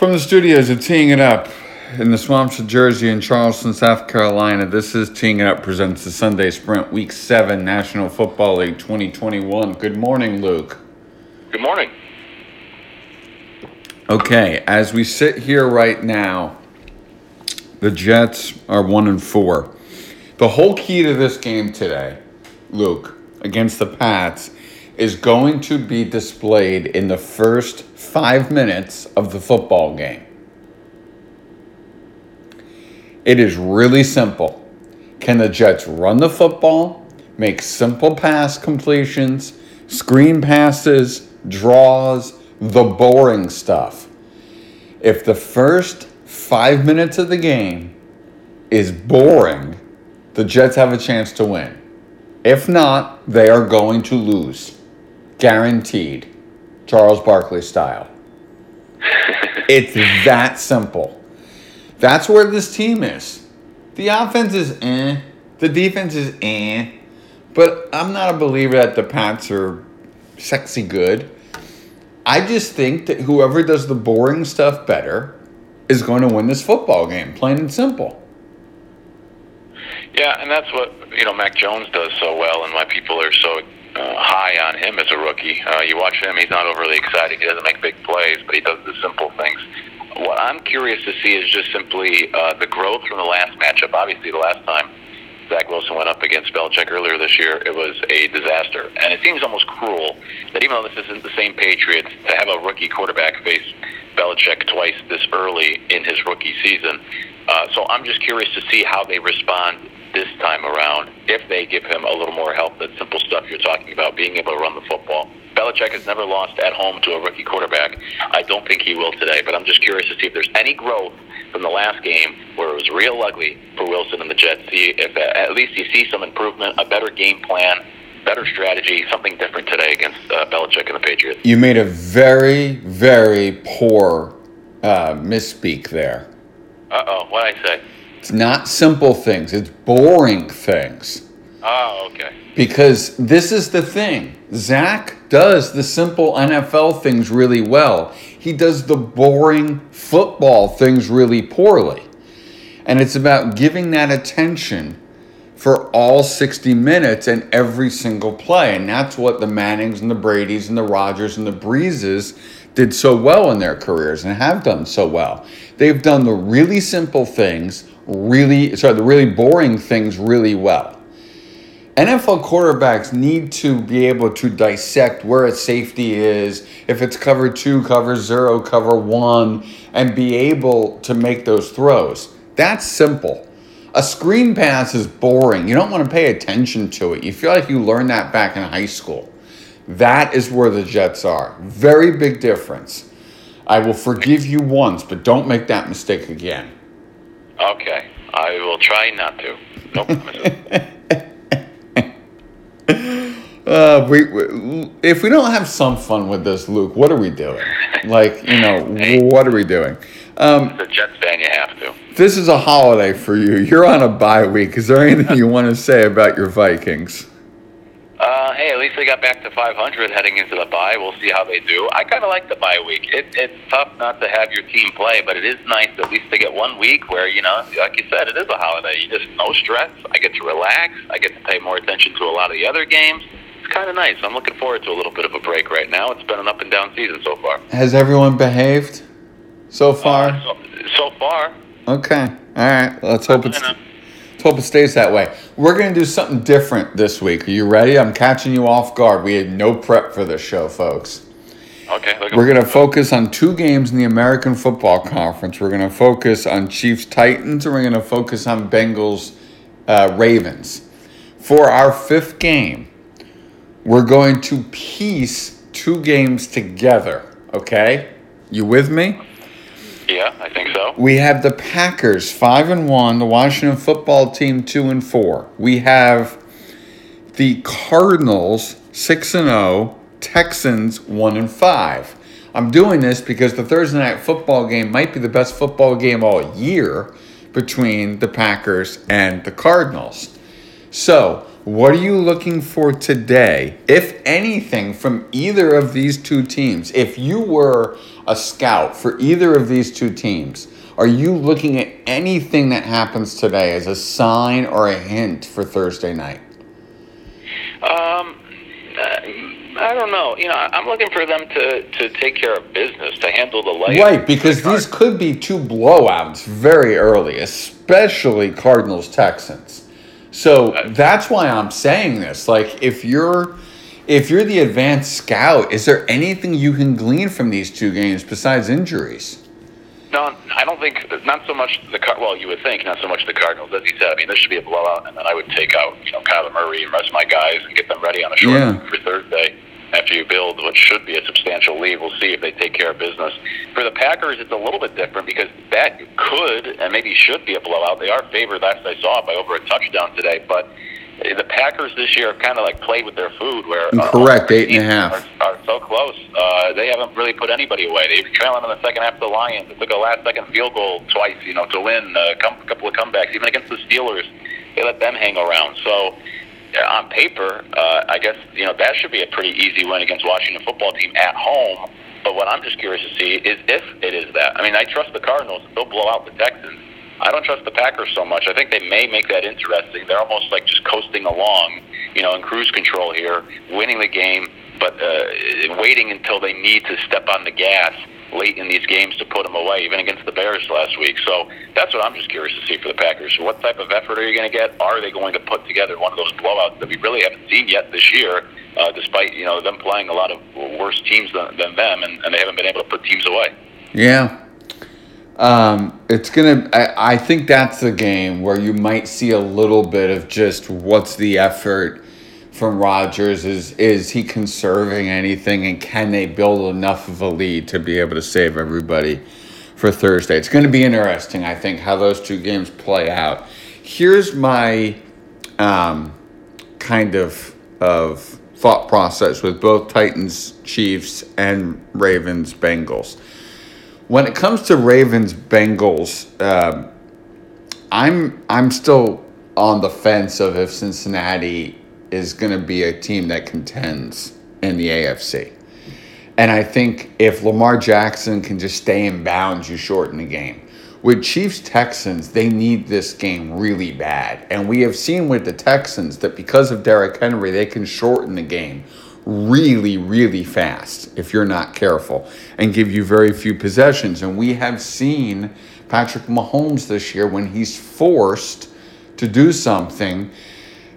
From the studios of Teeing It Up in the swamps of Jersey and Charleston, South Carolina, this is Teeing It Up presents the Sunday Sprint Week 7 National Football League 2021. Good morning, Luke. Good morning. Okay, as we sit here right now, the Jets are 1 and 4. The whole key to this game today, Luke, against the Pats, is going to be displayed in the first five minutes of the football game. It is really simple. Can the Jets run the football, make simple pass completions, screen passes, draws, the boring stuff? If the first five minutes of the game is boring, the Jets have a chance to win. If not, they are going to lose. Guaranteed. Charles Barkley style. it's that simple. That's where this team is. The offense is eh. The defense is eh. But I'm not a believer that the Pats are sexy good. I just think that whoever does the boring stuff better is going to win this football game, plain and simple. Yeah, and that's what you know Mac Jones does so well, and why people are so uh, high on him as a rookie. Uh, you watch him; he's not overly exciting. He doesn't make big plays, but he does the simple things. What I'm curious to see is just simply uh, the growth from the last matchup. Obviously, the last time Zach Wilson went up against Belichick earlier this year, it was a disaster. And it seems almost cruel that even though this isn't the same Patriots, to have a rookie quarterback face Belichick twice this early in his rookie season. Uh, so I'm just curious to see how they respond this time around if they give him a little more help. That simple stuff you're talking about, being able to run the football. Belichick has never lost at home to a rookie quarterback. I don't think he will today, but I'm just curious to see if there's any growth from the last game where it was real ugly for Wilson and the Jets. See if uh, at least you see some improvement, a better game plan, better strategy, something different today against uh, Belichick and the Patriots. You made a very, very poor uh, misspeak there. Uh oh, what I say? It's not simple things, it's boring things. Oh, okay. Because this is the thing Zach does the simple NFL things really well, he does the boring football things really poorly. And it's about giving that attention for all 60 minutes and every single play. And that's what the Mannings and the Bradys and the Rodgers and the Breeses did so well in their careers and have done so well. They've done the really simple things really, sorry, the really boring things really well. NFL quarterbacks need to be able to dissect where a safety is, if it's cover two, cover zero, cover one, and be able to make those throws. That's simple. A screen pass is boring. You don't want to pay attention to it. You feel like you learned that back in high school. That is where the Jets are. Very big difference. I will forgive you once, but don't make that mistake again. Okay. I will try not to. Nope. Uh, we, we, if we don't have some fun with this, Luke, what are we doing? Like, you know, what are we doing? Um, the Jets fan, you have to. This is a holiday for you. You're on a bye week. Is there anything you want to say about your Vikings? Hey, at least they got back to 500 heading into the bye. We'll see how they do. I kind of like the bye week. It, it's tough not to have your team play, but it is nice at least to get one week where, you know, like you said, it is a holiday. You just no stress. I get to relax. I get to pay more attention to a lot of the other games It's kind of nice. I'm looking forward to a little bit of a break right now. It's been an up and down season so far. Has everyone behaved so far? Uh, so, so, far. Okay. All right. Let's hope it's. Hope it stays that way. We're going to do something different this week. Are you ready? I'm catching you off guard. We had no prep for this show, folks. Okay. We're going to focus on two games in the American Football Conference. We're going to focus on Chiefs Titans, and we're going to focus on Bengals uh, Ravens. For our fifth game, we're going to piece two games together, okay? You with me? Yeah, I think so. We have the Packers 5 and 1, the Washington football team 2 and 4. We have the Cardinals 6 and 0, Texans 1 and 5. I'm doing this because the Thursday night football game might be the best football game all year between the Packers and the Cardinals. So, what are you looking for today, if anything, from either of these two teams? If you were a scout for either of these two teams, are you looking at anything that happens today as a sign or a hint for Thursday night? Um, uh, I don't know. You know, I'm looking for them to, to take care of business, to handle the light. Right, because these could be two blowouts very early, especially Cardinals Texans. So that's why I'm saying this. Like, if you're if you're the advanced scout, is there anything you can glean from these two games besides injuries? No, I don't think not so much the Car- well, you would think not so much the Cardinals as he said. I mean, this should be a blowout, and then I would take out you know Kyler Murray and rest of my guys and get them ready on a short Yeah. for Thursday. After you build what should be a substantial lead, we'll see if they take care of business. For the Packers, it's a little bit different because that could and maybe should be a blowout. They are favored, last I saw, by over a touchdown today, but the Packers this year have kind of like played with their food, where uh, Correct, eight and a half. Are, are so close. Uh, they haven't really put anybody away. They were trailing in the second half of the Lions. They took a last-second field goal twice, you know, to win. A com- couple of comebacks, even against the Steelers, they let them hang around. So. uh, On paper, uh, I guess you know that should be a pretty easy win against Washington football team at home. But what I'm just curious to see is if it is that. I mean, I trust the Cardinals; they'll blow out the Texans. I don't trust the Packers so much. I think they may make that interesting. They're almost like just coasting along, you know, in cruise control here, winning the game, but uh, waiting until they need to step on the gas late in these games to put them away, even against the Bears last week. So that's what I'm just curious to see for the Packers. What type of effort are you going to get? Are they going to put together one of those blowouts that we really haven't seen yet this year, uh, despite you know them playing a lot of worse teams than, than them, and, and they haven't been able to put teams away. Yeah. Um, it's gonna. I, I think that's the game where you might see a little bit of just what's the effort from Rodgers. Is is he conserving anything, and can they build enough of a lead to be able to save everybody for Thursday? It's going to be interesting. I think how those two games play out. Here's my um, kind of of thought process with both Titans, Chiefs, and Ravens, Bengals. When it comes to Ravens Bengals, um, I'm I'm still on the fence of if Cincinnati is going to be a team that contends in the AFC. And I think if Lamar Jackson can just stay in bounds, you shorten the game. With Chiefs Texans, they need this game really bad. And we have seen with the Texans that because of Derrick Henry, they can shorten the game really, really fast if you're not careful and give you very few possessions. And we have seen Patrick Mahomes this year when he's forced to do something,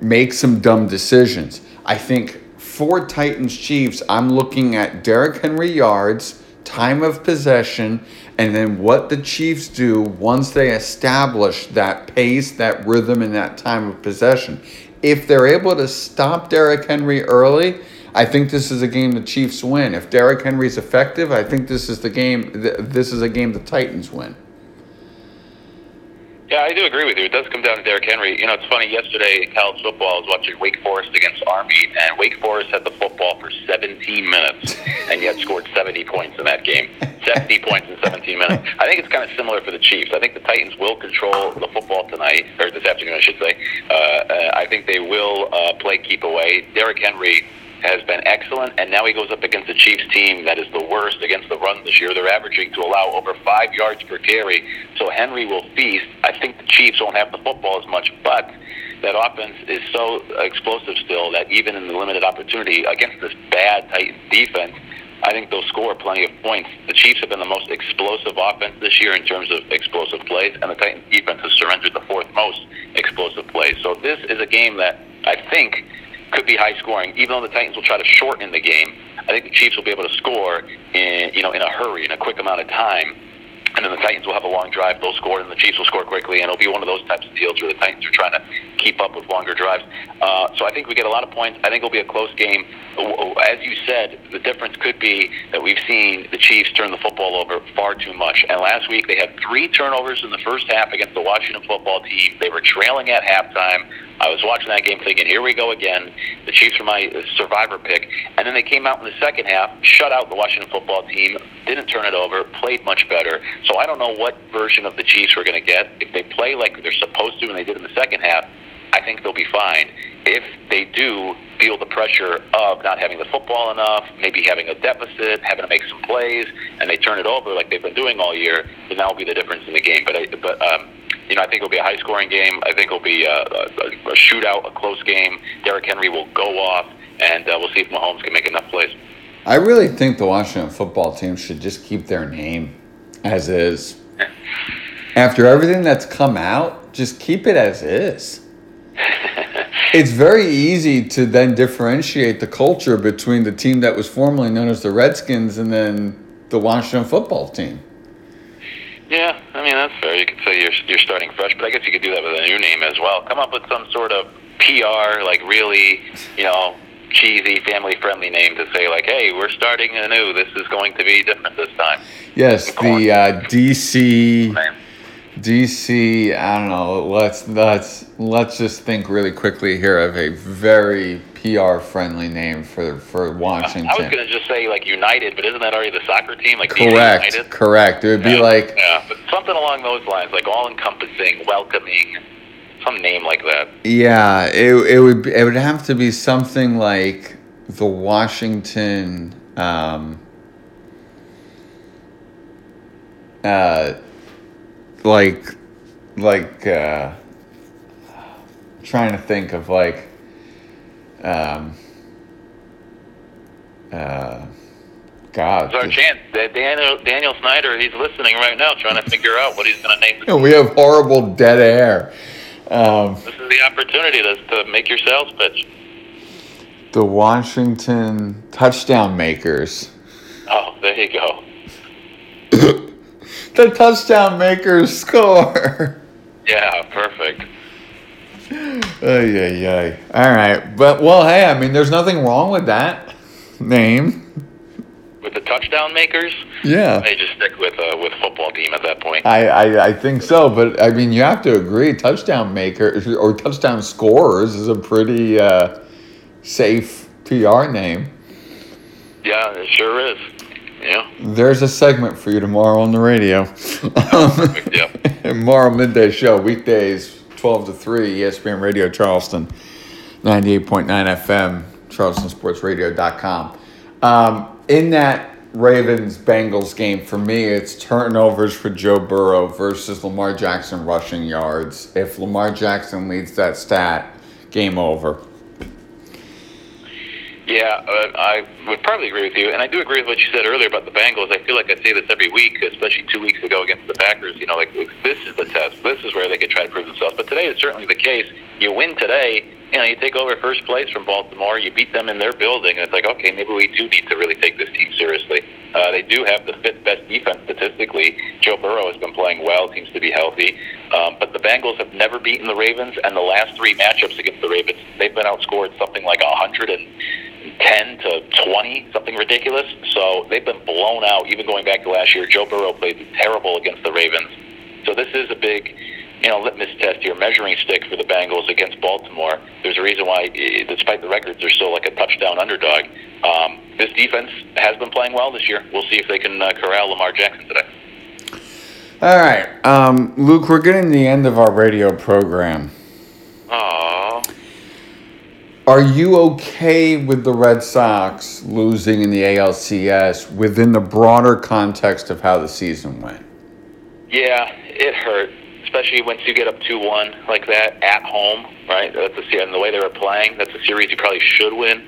make some dumb decisions. I think for Titans Chiefs, I'm looking at Derrick Henry yards, time of possession, and then what the Chiefs do once they establish that pace, that rhythm, and that time of possession. If they're able to stop Derrick Henry early, I think this is a game the Chiefs win. If Derrick Henry's effective, I think this is the game. th- This is a game the Titans win. Yeah, I do agree with you. It does come down to Derrick Henry. You know, it's funny. Yesterday in college football, I was watching Wake Forest against Army, and Wake Forest had the football for 17 minutes, and yet scored 70 points in that game. 70 points in 17 minutes. I think it's kind of similar for the Chiefs. I think the Titans will control the football tonight, or this afternoon, I should say. Uh, uh, I think they will uh, play keep away. Derrick Henry has been excellent, and now he goes up against the Chiefs team that is the worst against the run this year. They're averaging to allow over five yards per carry, so Henry will feast. I think the Chiefs won't have the football as much, but that offense is so explosive still that even in the limited opportunity against this bad Titans defense, I think they'll score plenty of points. The Chiefs have been the most explosive offense this year in terms of explosive plays, and the Titans defense has surrendered the fourth most explosive plays. So this is a game that I think could be high scoring, even though the Titans will try to shorten the game. I think the Chiefs will be able to score in you know in a hurry in a quick amount of time. And then the Titans will have a long drive. They'll score, and the Chiefs will score quickly. And it'll be one of those types of deals where the Titans are trying to keep up with longer drives. Uh, so I think we get a lot of points. I think it'll be a close game. As you said, the difference could be that we've seen the Chiefs turn the football over far too much. And last week they had three turnovers in the first half against the Washington football team. They were trailing at halftime. I was watching that game thinking, here we go again. The Chiefs were my survivor pick. And then they came out in the second half, shut out the Washington football team, didn't turn it over, played much better. So I don't know what version of the Chiefs we're going to get. If they play like they're supposed to and they did in the second half, I think they'll be fine. If they do feel the pressure of not having the football enough, maybe having a deficit, having to make some plays, and they turn it over like they've been doing all year, then that will be the difference in the game. But I, but um, you know, I think it'll be a high scoring game. I think it'll be a, a, a shootout, a close game. Derrick Henry will go off, and uh, we'll see if Mahomes can make enough plays. I really think the Washington football team should just keep their name as is. After everything that's come out, just keep it as is. it's very easy to then differentiate the culture between the team that was formerly known as the Redskins and then the Washington football team. Yeah, I mean that's fair. You could say you're you're starting fresh, but I guess you could do that with a new name as well. Come up with some sort of PR, like really, you know, cheesy, family-friendly name to say like, "Hey, we're starting anew. This is going to be different this time." Yes, the uh, DC. DC, I don't know. Let's let's let's just think really quickly here of a very PR friendly name for for Washington. I was going to just say like United, but isn't that already the soccer team? Like correct, United? correct. It would be yeah, like yeah, but something along those lines, like all encompassing, welcoming, some name like that. Yeah, it it would it would have to be something like the Washington. Um, uh, like like uh trying to think of like um uh God. It's our chance. Daniel Daniel Snyder, he's listening right now, trying to figure out what he's going to name. The we have horrible dead air. Um, this is the opportunity to, to make your sales pitch. The Washington touchdown makers. Oh, there you go. the touchdown makers score. Yeah, perfect. Oh yeah, yeah. All right, but well, hey, I mean, there's nothing wrong with that name. With the touchdown makers, yeah, they just stick with uh, with football team at that point. I, I I think so, but I mean, you have to agree, touchdown makers or touchdown scorers is a pretty uh, safe PR name. Yeah, it sure is. Yeah. There's a segment for you tomorrow on the radio. yeah. tomorrow midday show, weekdays, 12 to 3, ESPN Radio Charleston, 98.9 FM, charlestonsportsradio.com. Um, in that Ravens Bengals game, for me, it's turnovers for Joe Burrow versus Lamar Jackson rushing yards. If Lamar Jackson leads that stat, game over. Yeah, uh, I would probably agree with you, and I do agree with what you said earlier about the Bengals. I feel like I say this every week, especially two weeks ago against the Packers. You know, like this is the test. This is where they could try to prove themselves. But today is certainly the case. You win today. You know, you take over first place from Baltimore. You beat them in their building, and it's like, okay, maybe we do need to really take this team seriously. Uh, they do have the fifth best defense statistically. Joe Burrow has been playing well, seems to be healthy. Um, but the Bengals have never beaten the Ravens, and the last three matchups against the Ravens, they've been outscored something like a hundred and 10 to 20, something ridiculous. So they've been blown out, even going back to last year. Joe Burrow played terrible against the Ravens. So this is a big, you know, litmus test here, measuring stick for the Bengals against Baltimore. There's a reason why, despite the records, they're still like a touchdown underdog. Um, this defense has been playing well this year. We'll see if they can uh, corral Lamar Jackson today. All right, um, Luke, we're getting to the end of our radio program. Aww. Are you okay with the Red Sox losing in the ALCS within the broader context of how the season went? Yeah, it hurt, especially once you get up 2 1 like that at home, right? That's a, and the way they were playing, that's a series you probably should win.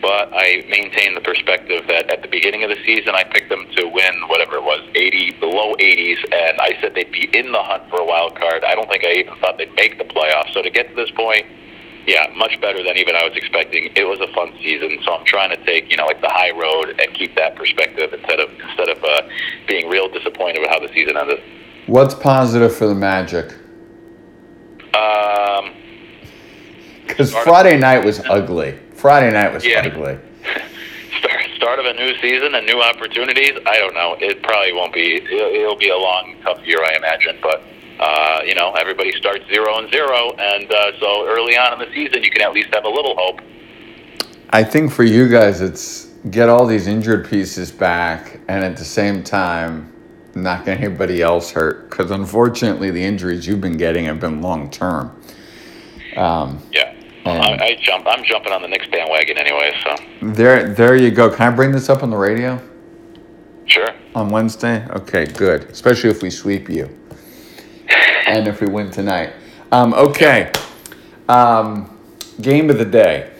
But I maintain the perspective that at the beginning of the season, I picked them to win whatever it was, 80, the low 80s, and I said they'd be in the hunt for a wild card. I don't think I even thought they'd make the playoffs. So to get to this point, yeah, much better than even I was expecting. It was a fun season, so I'm trying to take you know like the high road and keep that perspective instead of instead of uh, being real disappointed with how the season ended. What's positive for the Magic? Um, because Friday night was ugly. Friday night was yeah. ugly. start start of a new season and new opportunities. I don't know. It probably won't be. It'll, it'll be a long, tough year, I imagine, but uh, you know, everybody starts zero and zero, and uh, so early on in the season, you can at least have a little hope. I think for you guys, it's get all these injured pieces back, and at the same time, not get anybody else hurt. Because unfortunately, the injuries you've been getting have been long term. Um, Yeah. I, I jump. I'm jumping on the Knicks bandwagon anyway. So there, there you go. Can I bring this up on the radio sure. on Wednesday? Okay, good. Especially if we sweep you, and if we win tonight. Um, okay. Um, game of the day.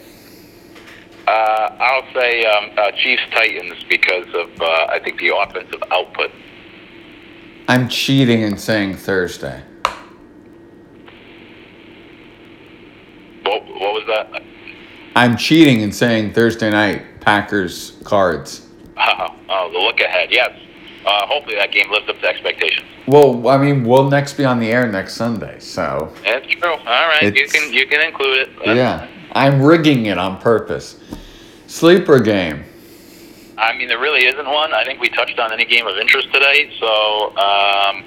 Uh, I'll say um, uh, Chiefs Titans because of uh, I think the offensive output. I'm cheating and saying Thursday. What, what was that? I'm cheating and saying Thursday night Packers Cards. oh, the look ahead. Yes. Uh, hopefully that game lives up to expectations. Well, I mean, we'll next be on the air next Sunday, so That's true. All right, you can you can include it. That's- yeah, I'm rigging it on purpose. Sleeper game. I mean, there really isn't one. I think we touched on any game of interest today. So, um,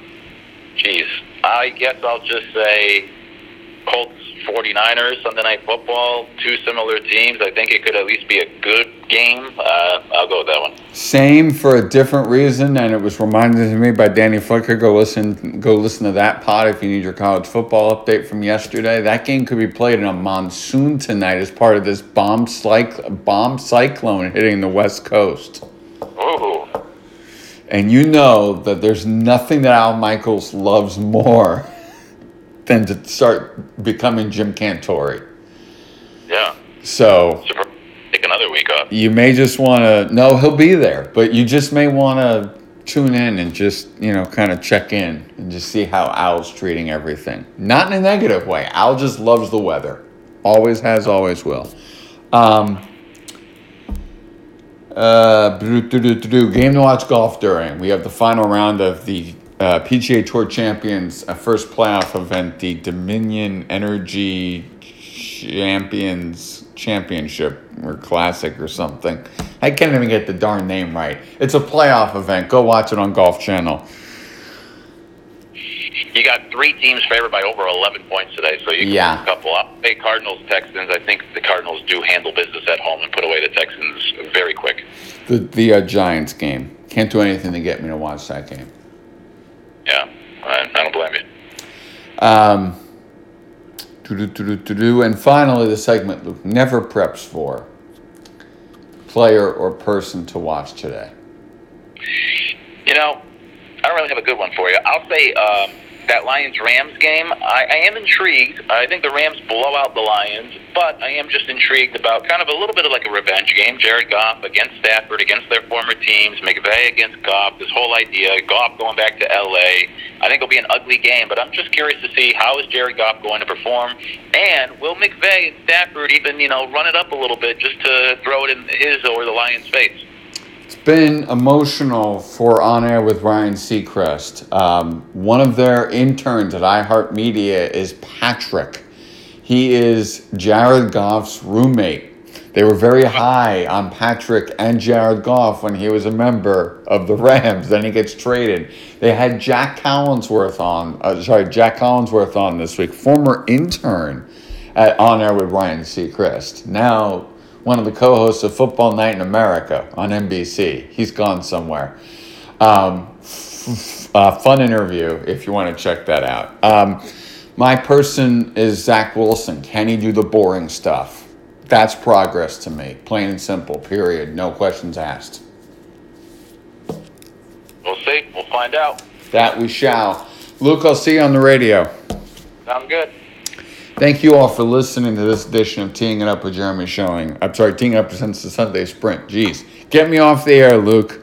geez, I guess I'll just say Colts 49ers Sunday Night Football. Two similar teams. I think it could at least be a good game. Uh, I'll go with that one. Same for a different reason, and it was reminded to me by Danny Flicker. Go listen, go listen to that pod if you need your college football update from yesterday. That game could be played in a monsoon tonight as part of this bomb cyc- bomb cyclone hitting the west coast. Ooh, And you know that there's nothing that Al Michaels loves more than to start becoming Jim Cantore. yeah. So Take another week off. you may just want to, no, he'll be there, but you just may want to tune in and just, you know, kind of check in and just see how Al's treating everything. Not in a negative way. Al just loves the weather. Always has, always will. Um, uh, game to watch golf during. We have the final round of the uh, PGA Tour Champions uh, first playoff event, the Dominion Energy Champions Championship or Classic or something. I can't even get the darn name right. It's a playoff event. Go watch it on Golf Channel. You got three teams favored by over 11 points today, so you can Yeah. a couple up. Hey, Cardinals, Texans. I think the Cardinals do handle business at home and put away the Texans very quick. The the uh, Giants game. Can't do anything to get me to watch that game. Yeah, I, I don't blame you. Um, and finally, the segment Luke never preps for player or person to watch today. You know, I don't really have a good one for you. I'll say um, that Lions Rams game. I, I am intrigued. I think the Rams blow out the Lions, but I am just intrigued about kind of a little bit of like a revenge game. Jared Goff against Stafford against their former teams. McVay against Goff. This whole idea. Goff going back to L.A. I think it'll be an ugly game, but I'm just curious to see how is Jared Goff going to perform, and will McVay and Stafford even you know run it up a little bit just to throw it in his or the Lions' face. It's been emotional for On Air with Ryan Seacrest. Um, one of their interns at iHeartMedia is Patrick. He is Jared Goff's roommate. They were very high on Patrick and Jared Goff when he was a member of the Rams. Then he gets traded. They had Jac Collinsworth on, uh, sorry, Jac Collinsworth on this week, former intern at On Air with Ryan Seacrest. Now one of the co-hosts of Football Night in America on NBC. He's gone somewhere. Um, uh, fun interview if you want to check that out. Um, my person is Zach Wilson. Can he do the boring stuff? That's progress to me. Plain and simple. Period. No questions asked. We'll see. We'll find out. That we shall. Luke, I'll see you on the radio. Sounds good. Thank you all for listening to this edition of Teeing It Up with Jeremy Showing. I'm sorry, Teeing Up presents the Sunday Sprint. Jeez. Get me off the air, Luke.